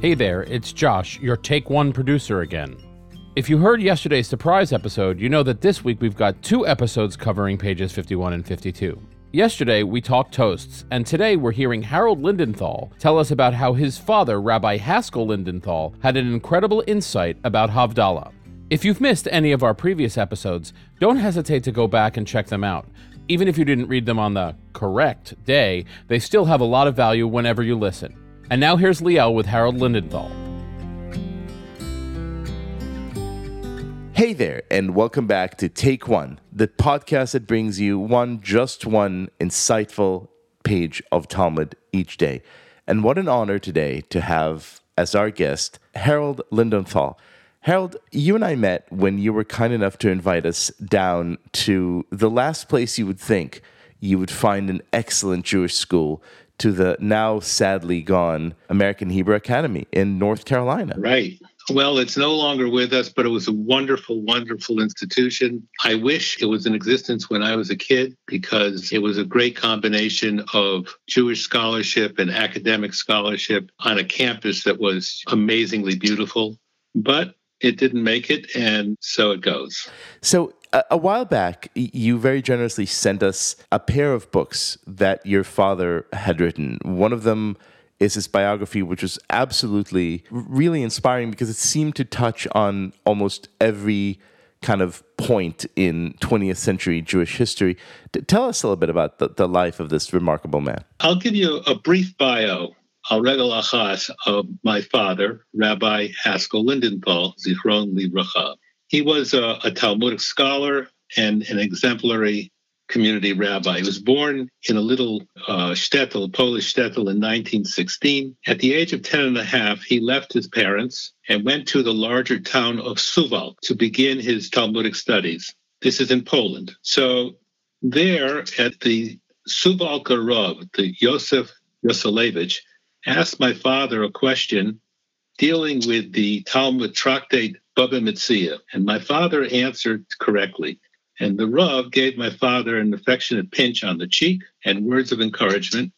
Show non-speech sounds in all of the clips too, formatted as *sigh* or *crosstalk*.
Hey there, it's Josh, your Take One producer again. If you heard yesterday's surprise episode, you know that this week we've got two episodes covering pages 51 and 52. Yesterday, we talked toasts, and today we're hearing Harold Lindenthal tell us about how his father, Rabbi Haskell Lindenthal, had an incredible insight about Havdalah. If you've missed any of our previous episodes, don't hesitate to go back and check them out. Even if you didn't read them on the correct day, they still have a lot of value whenever you listen. And now here's Liel with Harold Lindenthal. Hey there, and welcome back to Take One, the podcast that brings you one, just one insightful page of Talmud each day. And what an honor today to have as our guest Harold Lindenthal. Harold, you and I met when you were kind enough to invite us down to the last place you would think you would find an excellent Jewish school to the now sadly gone American Hebrew Academy in North Carolina. Right. Well, it's no longer with us, but it was a wonderful, wonderful institution. I wish it was in existence when I was a kid because it was a great combination of Jewish scholarship and academic scholarship on a campus that was amazingly beautiful. But it didn't make it, and so it goes. So, a, a while back, you very generously sent us a pair of books that your father had written. One of them is his biography, which was absolutely really inspiring because it seemed to touch on almost every kind of point in 20th century Jewish history. tell us a little bit about the, the life of this remarkable man. I'll give you a brief bio al achas of my father, Rabbi Haskell Lindenthal, Zichron Livracha. He was a, a Talmudic scholar and an exemplary community rabbi. He was born in a little uh, shtetl, Polish shtetl in 1916. At the age of 10 and a half, he left his parents and went to the larger town of Suwałk to begin his Talmudic studies. This is in Poland. So there at the Suwałk Rav, the Yosef Yoselevich, asked my father a question dealing with the Talmud tractate Baba Metzia, and my father answered correctly. And the Rav gave my father an affectionate pinch on the cheek and words of encouragement,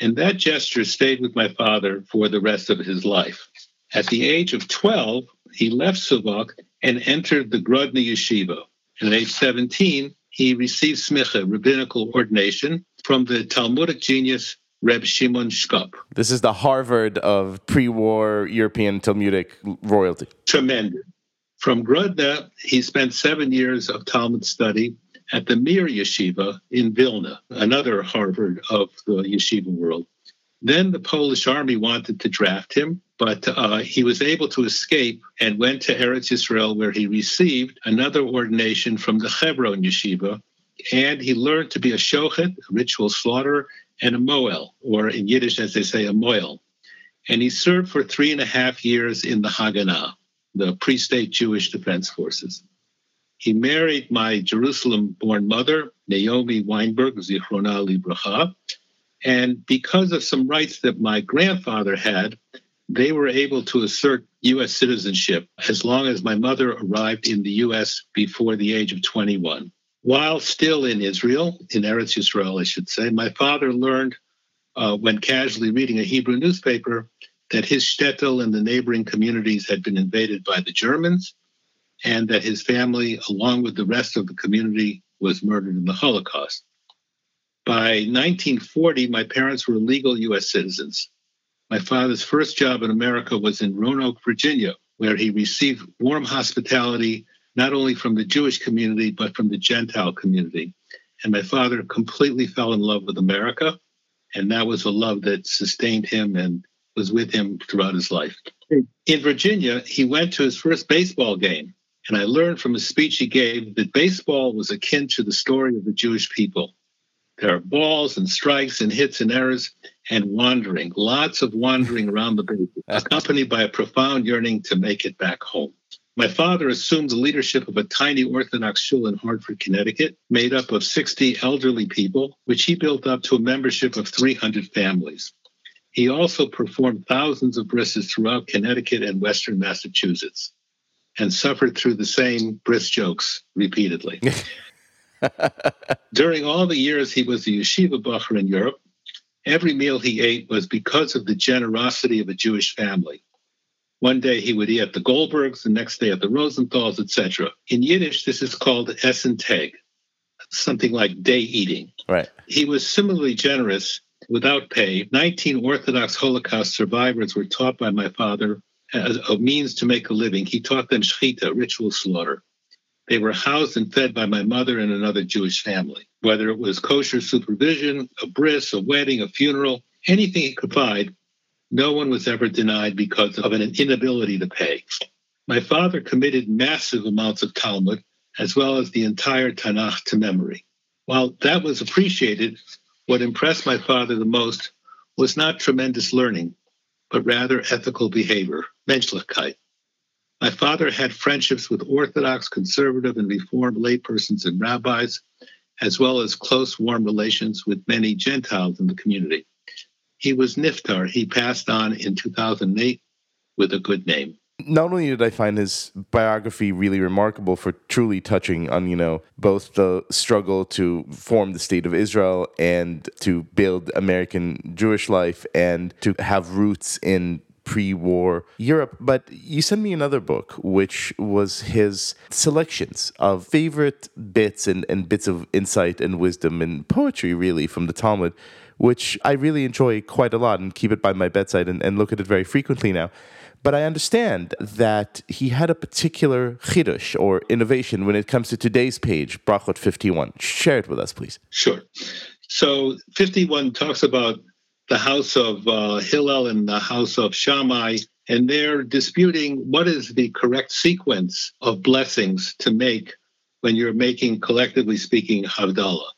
and that gesture stayed with my father for the rest of his life. At the age of 12, he left Suwałk and entered the Grodno Yeshiva. And at age 17, he received smicha, rabbinical ordination, from the Talmudic genius Reb Shimon Shkop. This is the Harvard of pre-war European Talmudic royalty. Tremendous. From Grodno, he spent seven years of Talmud study at the Mir Yeshiva in Vilna, another Harvard of the yeshiva world. Then the Polish army wanted to draft him, but uh, he was able to escape and went to Eretz Israel, where he received another ordination from the Hebron Yeshiva, and he learned to be a shochet, a ritual slaughterer, and a moel, or in Yiddish, as they say, a moel. And he served for three and a half years in the Haganah the pre state Jewish Defense Forces. He married my Jerusalem born mother, Naomi Weinberg, Zichrona Libracha. And because of some rights that my grandfather had, they were able to assert U.S. citizenship as long as my mother arrived in the U.S. before the age of 21. While still in Israel, in Eretz Yisrael, I should say, my father learned uh, when casually reading a Hebrew newspaper that his shtetl and the neighboring communities had been invaded by the Germans, and that his family, along with the rest of the community, was murdered in the Holocaust. By 1940, my parents were legal U.S. citizens. My father's first job in America was in Roanoke, Virginia, where he received warm hospitality not only from the Jewish community, but from the Gentile community. And my father completely fell in love with America. And that was a love that sustained him and was with him throughout his life. In Virginia, he went to his first baseball game, and I learned from a speech he gave that baseball was akin to the story of the Jewish people. There are balls and strikes and hits and errors and wandering, lots of wandering around the base, *laughs* accompanied by a profound yearning to make it back home. My father assumed the leadership of a tiny Orthodox shul in Hartford, Connecticut, made up of 60 elderly people, which he built up to a membership of 300 families. He also performed thousands of brises throughout Connecticut and Western Massachusetts and suffered through the same bris jokes repeatedly. *laughs* During all the years he was a yeshiva bacher in Europe, every meal he ate was because of the generosity of a Jewish family. One day he would eat at the Goldbergs, the next day at the Rosenthals, etc. In Yiddish, this is called Essen Tag, something like day eating. Right. He was similarly generous without pay. 19 Orthodox Holocaust survivors were taught by my father as a means to make a living. He taught them shechita, ritual slaughter. They were housed and fed by my mother and another Jewish family. Whether it was kosher supervision, a bris, a wedding, a funeral, anything he could find, no one was ever denied because of an inability to pay. My father committed massive amounts of Talmud, as well as the entire Tanakh to memory. While that was appreciated, what impressed my father the most was not tremendous learning, but rather ethical behavior, Menschlichkeit. My father had friendships with Orthodox, conservative, and Reformed laypersons and rabbis, as well as close, warm relations with many Gentiles in the community. He was Niftar. He passed on in 2008 with a good name. Not only did I find his biography really remarkable for truly touching on, you know, both the struggle to form the state of Israel and to build American Jewish life and to have roots in pre-war Europe. But you sent me another book, which was his selections of favorite bits and, and bits of insight and wisdom and poetry, really, from the Talmud, which I really enjoy quite a lot and keep it by my bedside and, and look at it very frequently now. But I understand that he had a particular chidush or innovation when it comes to today's page, Brachot 51. Share it with us, please. Sure. So 51 talks about the house of uh, Hillel and the house of Shammai, and they're disputing what is the correct sequence of blessings to make when you're making, collectively speaking, Havdalah.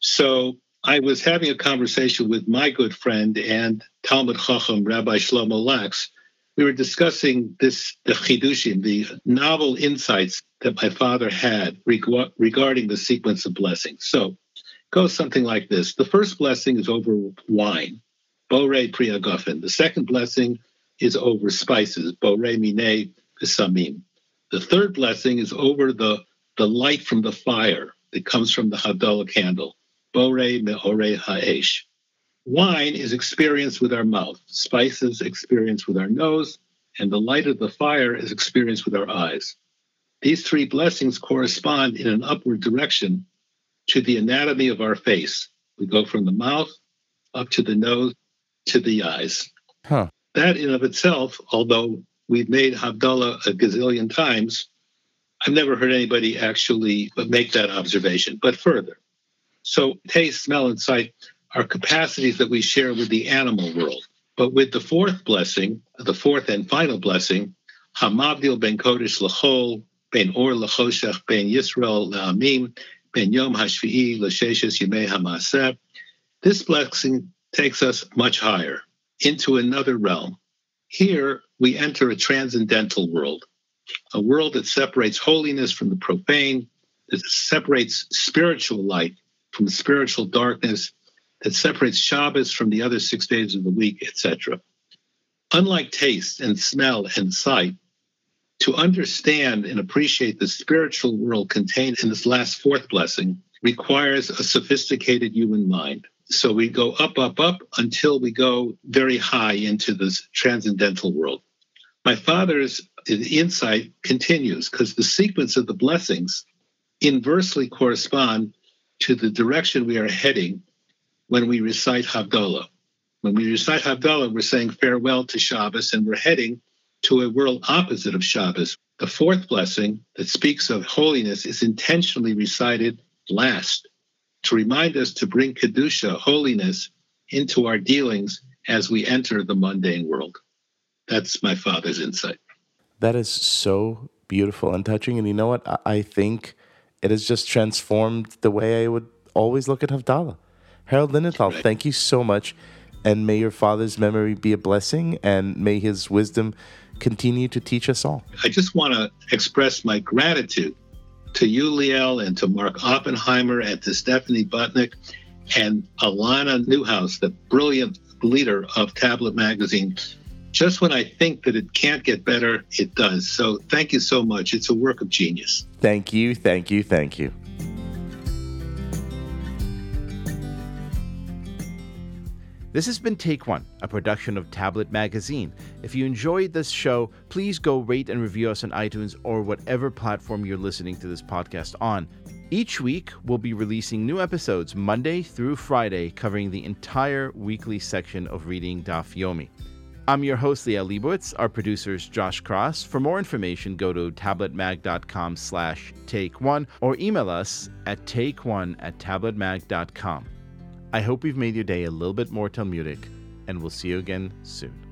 So I was having a conversation with my good friend and Talmud Chacham, Rabbi Shlomo Lax. We were discussing this, the chidushim, the novel insights that my father had reg- regarding the sequence of blessings. So goes something like this. The first blessing is over wine, Bore Priyagofen. The second blessing is over spices, Bore Mine Samim. The third blessing is over the, the light from the fire that comes from the Havdalah candle, Bore Meore Ha'esh. Wine is experienced with our mouth, spices experienced with our nose, and the light of the fire is experienced with our eyes. These three blessings correspond in an upward direction to the anatomy of our face. We go from the mouth up to the nose to the eyes. Huh. That in of itself, although we've made Havdalah a gazillion times, I've never heard anybody actually make that observation. But further, so taste, smell, and sight are capacities that we share with the animal world. But with the fourth blessing, the fourth and final blessing, Hamavdil ben Kodesh lachol, ben Or lachoshech, ben Yisrael la'amim, ben Yom Hashvi'i l'sheshes yimei hamaseh. This blessing takes us much higher into another realm. Here we enter a transcendental world, a world that separates holiness from the profane, that separates spiritual light from the spiritual darkness, that separates Shabbos from the other six days of the week, etc. Unlike taste and smell and sight, to understand and appreciate the spiritual world contained in this last fourth blessing requires a sophisticated human mind. So we go up, up, up until we go very high into this transcendental world. My father's insight continues because the sequence of the blessings inversely correspond to the direction we are heading when we recite Havdalah. When we recite Havdalah, we're saying farewell to Shabbos and we're heading to a world opposite of Shabbos. The fourth blessing that speaks of holiness is intentionally recited last to remind us to bring Kedusha, holiness, into our dealings as we enter the mundane world. That's my father's insight. That is so beautiful and touching. And you know what? I think it has just transformed the way I would always look at Havdalah. Harold Lindenthal, right. thank you so much. And may your father's memory be a blessing and may his wisdom continue to teach us all. I just want to express my gratitude to you, Liel, and to Mark Oppenheimer, and to Stephanie Butnick, and Alana Newhouse, the brilliant leader of Tablet Magazine. Just when I think that it can't get better, it does. So thank you so much. It's a work of genius. Thank you, thank you, thank you. This has been Take One, a production of Tablet Magazine. If you enjoyed this show, please go rate and review us on iTunes or whatever platform you're listening to this podcast on. Each week, we'll be releasing new episodes Monday through Friday, covering the entire weekly section of Reading Daf Yomi. I'm your host, Liel Leibovitz. Our producer's Josh Cross. For more information, go to tabletmag.com slash take one or email us at take one at tabletmag.com. I hope we've made your day a little bit more Talmudic, and we'll see you again soon.